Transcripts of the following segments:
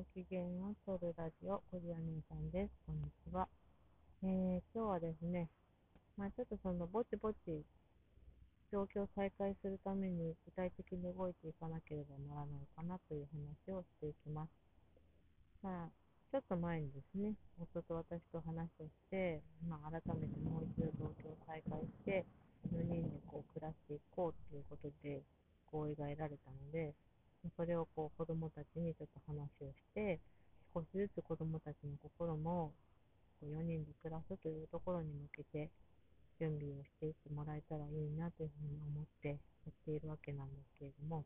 ご機嫌を取るラジオ、コリア姉さんです。こんにちは。えー、今日はですね、まあちょっとその、ぼちぼち状況を再開するために具体的に動いていかなければならないかなという話をしていきます。まあ、ちょっと前にですね、夫と私と話をして、まあ、改めてもう一度状況を再開して、4人でこう暮らしていこうということで合意が得られたので、それをこう子供たちにちょっと話をして、少しずつ子供たちの心も4人で暮らすというところに向けて準備をしていってもらえたらいいなというふうに思ってやっているわけなんですけれども、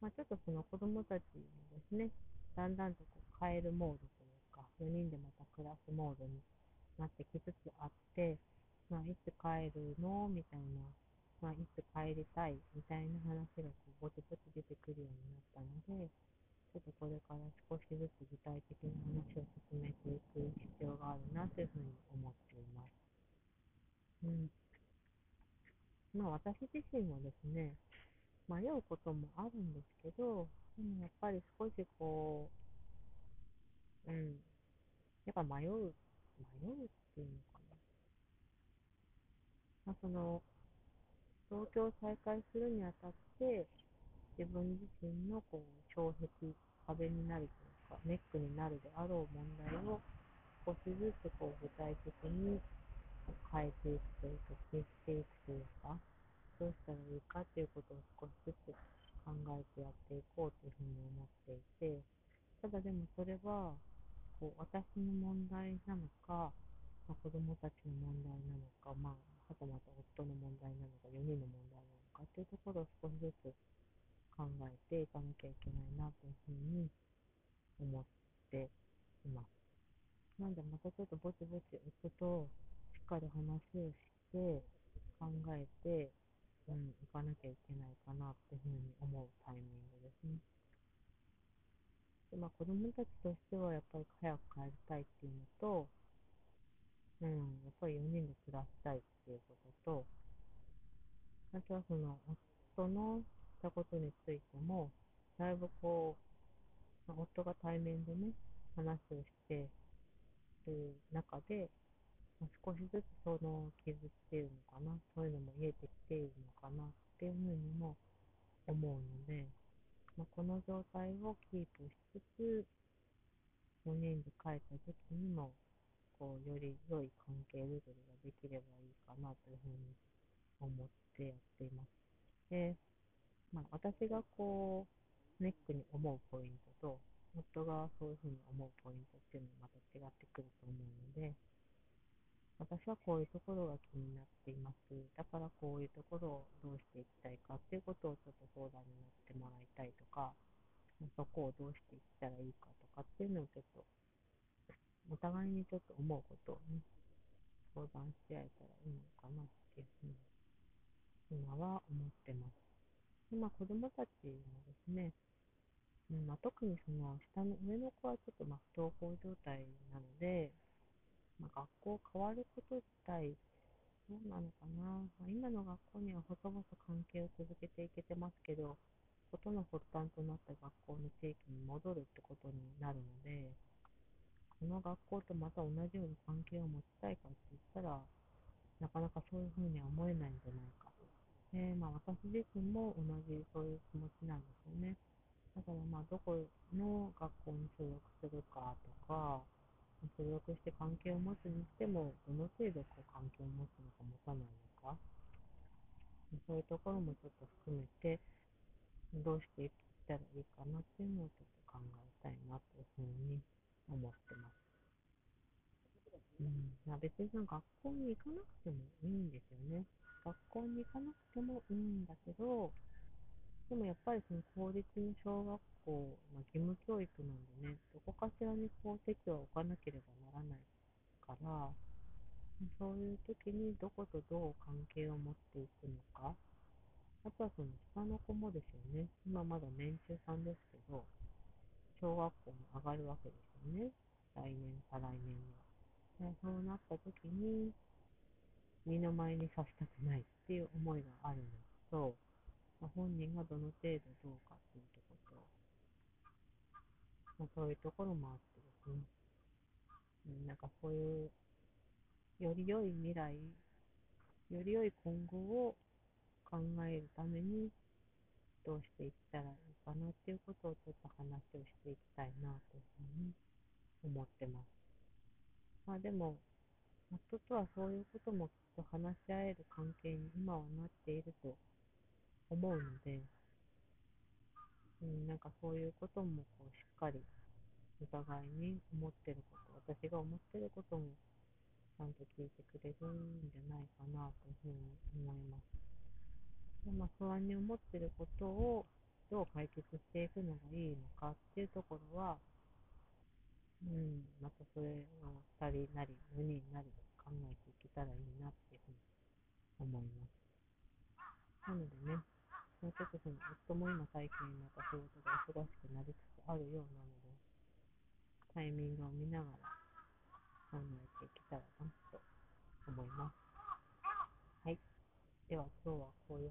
まあ、ちょっとその子供たちもですね、だんだんとこう変えるモードというか、4人でまた暮らすモードになってきつつあって、まあ、いつ帰るの？みたいなまあ、いつ帰りたいみたいな話がこうぼちぼち出てくるようになったので、ちょっとこれから少しずつ具体的な話を進めていく必要があるなというふうに思っています。うん。まあ私自身もですね、迷うこともあるんですけど、でもやっぱり少しこう、うん、やっぱ迷う、迷うっていうのかな。まあ、その、東京を再開するにあたって、自分自身のこう障壁、壁になるというか、ネックになるであろう問題を少しずつこう具体的に変えていくというか、消していくというか、どうしたらいいかということを少しずつ考えてやっていこうというふうに思っていて、ただでもそれは、こう私の問題なのか、まあ、子供たちの問題なのか、まあ、はたまた夫の問題なのか、4人の問題なのかっていうところを少しずつ考えていかなきゃいけないなというふうに思っています。なんでまたちょっとぼちぼち夫としっかり話をして考えて、うん、行かなきゃいけないかなっていうふうに思うタイミングですね。でまあ、子供たちとしてはやっぱり早く帰りたいっていうのと、うん、やっぱり4人で暮らしたいっていうことと、あとはその、夫のしたことについても、だいぶこう、夫が対面でね、話をしている中で、少しずつその傷っていうのかな、そういうのも癒えてきているのかなっていうふうにも思うので、まあ、この状態をキープしつつ、4人で帰った時にも、こう、より良い関係づくりができればいいかなというふうに思ってやっています。で、まあ、私がこう、ネックに思うポイントと、夫がそういうふうに思うポイントっていうのはまた違ってくると思うので、私はこういうところが気になっています。だからこういうところをどうしていきたいかっていうことをちょっと相談に乗ってもらいたいとか、そこをどうしていったらいいかとかっていうのをちょっとお互いにちょっと思うことをね、相談し合えたらいいのかなっていうふうに、今は思ってます。でまあ、子供たちもですね、うんまあ、特にその下の上の子はちょっとまあ不登校状態なので、まあ、学校変わること自体、どうなのかな、まあ、今の学校には細々関係を続けていけてますけど、ことの発端となった学校の地域に戻るってことになるので、この学校とまた同じように関係を持ちたいかって言ったら、なかなかそういうふうには思えないんじゃないか。で、まあ私自身も同じそういう気持ちなんですよね。だからまあどこの学校に所属するかとか、所属して関係を持つにしても、どの程度こう関係を持つのか持たないのか、そういうところもちょっと含めて、どうしていったらいいかなっていうのをちょっと考えたいなというふうに思ってます。うん、まあ、別に学校に行かなくてもいいんですよね。学校に行かなくてもいいんだけど、でもやっぱりその公立の小学校、まあ、義務教育なんでね、どこかしらにこう席を置かなければならないから、そういう時にどことどう関係を持っていくのか、あとはその下の子もですよね、今まだ年中さんですけど、小学校に上がるわけですよね。来年、再来年には。そうなった時に、身の前にさせたくないっていう思いがあるのと、まあ、本人がどの程度どうかっていうところと、まあ、そういうところもあってですね、うん、なんかそういう、より良い未来、より良い今後を考えるために、どうしていったらいいかなっていうことをちょっと話をしていきたいなというふうに思ってます。まあでも、夫とはそういうこともきっと話し合える関係に今はなっていると思うので、うん、なんかそういうこともこうしっかりお互いに思ってること、私が思ってることもちゃんと聞いてくれるんじゃないかなというふうに思います。でまあ、不安に思ってることをどう解決していくのがいいのかっていうところは、うん、またそれを2人なり4人なり考えていけたらいいなっていうふうに思います。なのでね、もうちょっとその夫も今最近また仕事が忙しくなりつつあるようなので、タイミングを見ながら考えていけたらなと思います。はい。では今日はこういう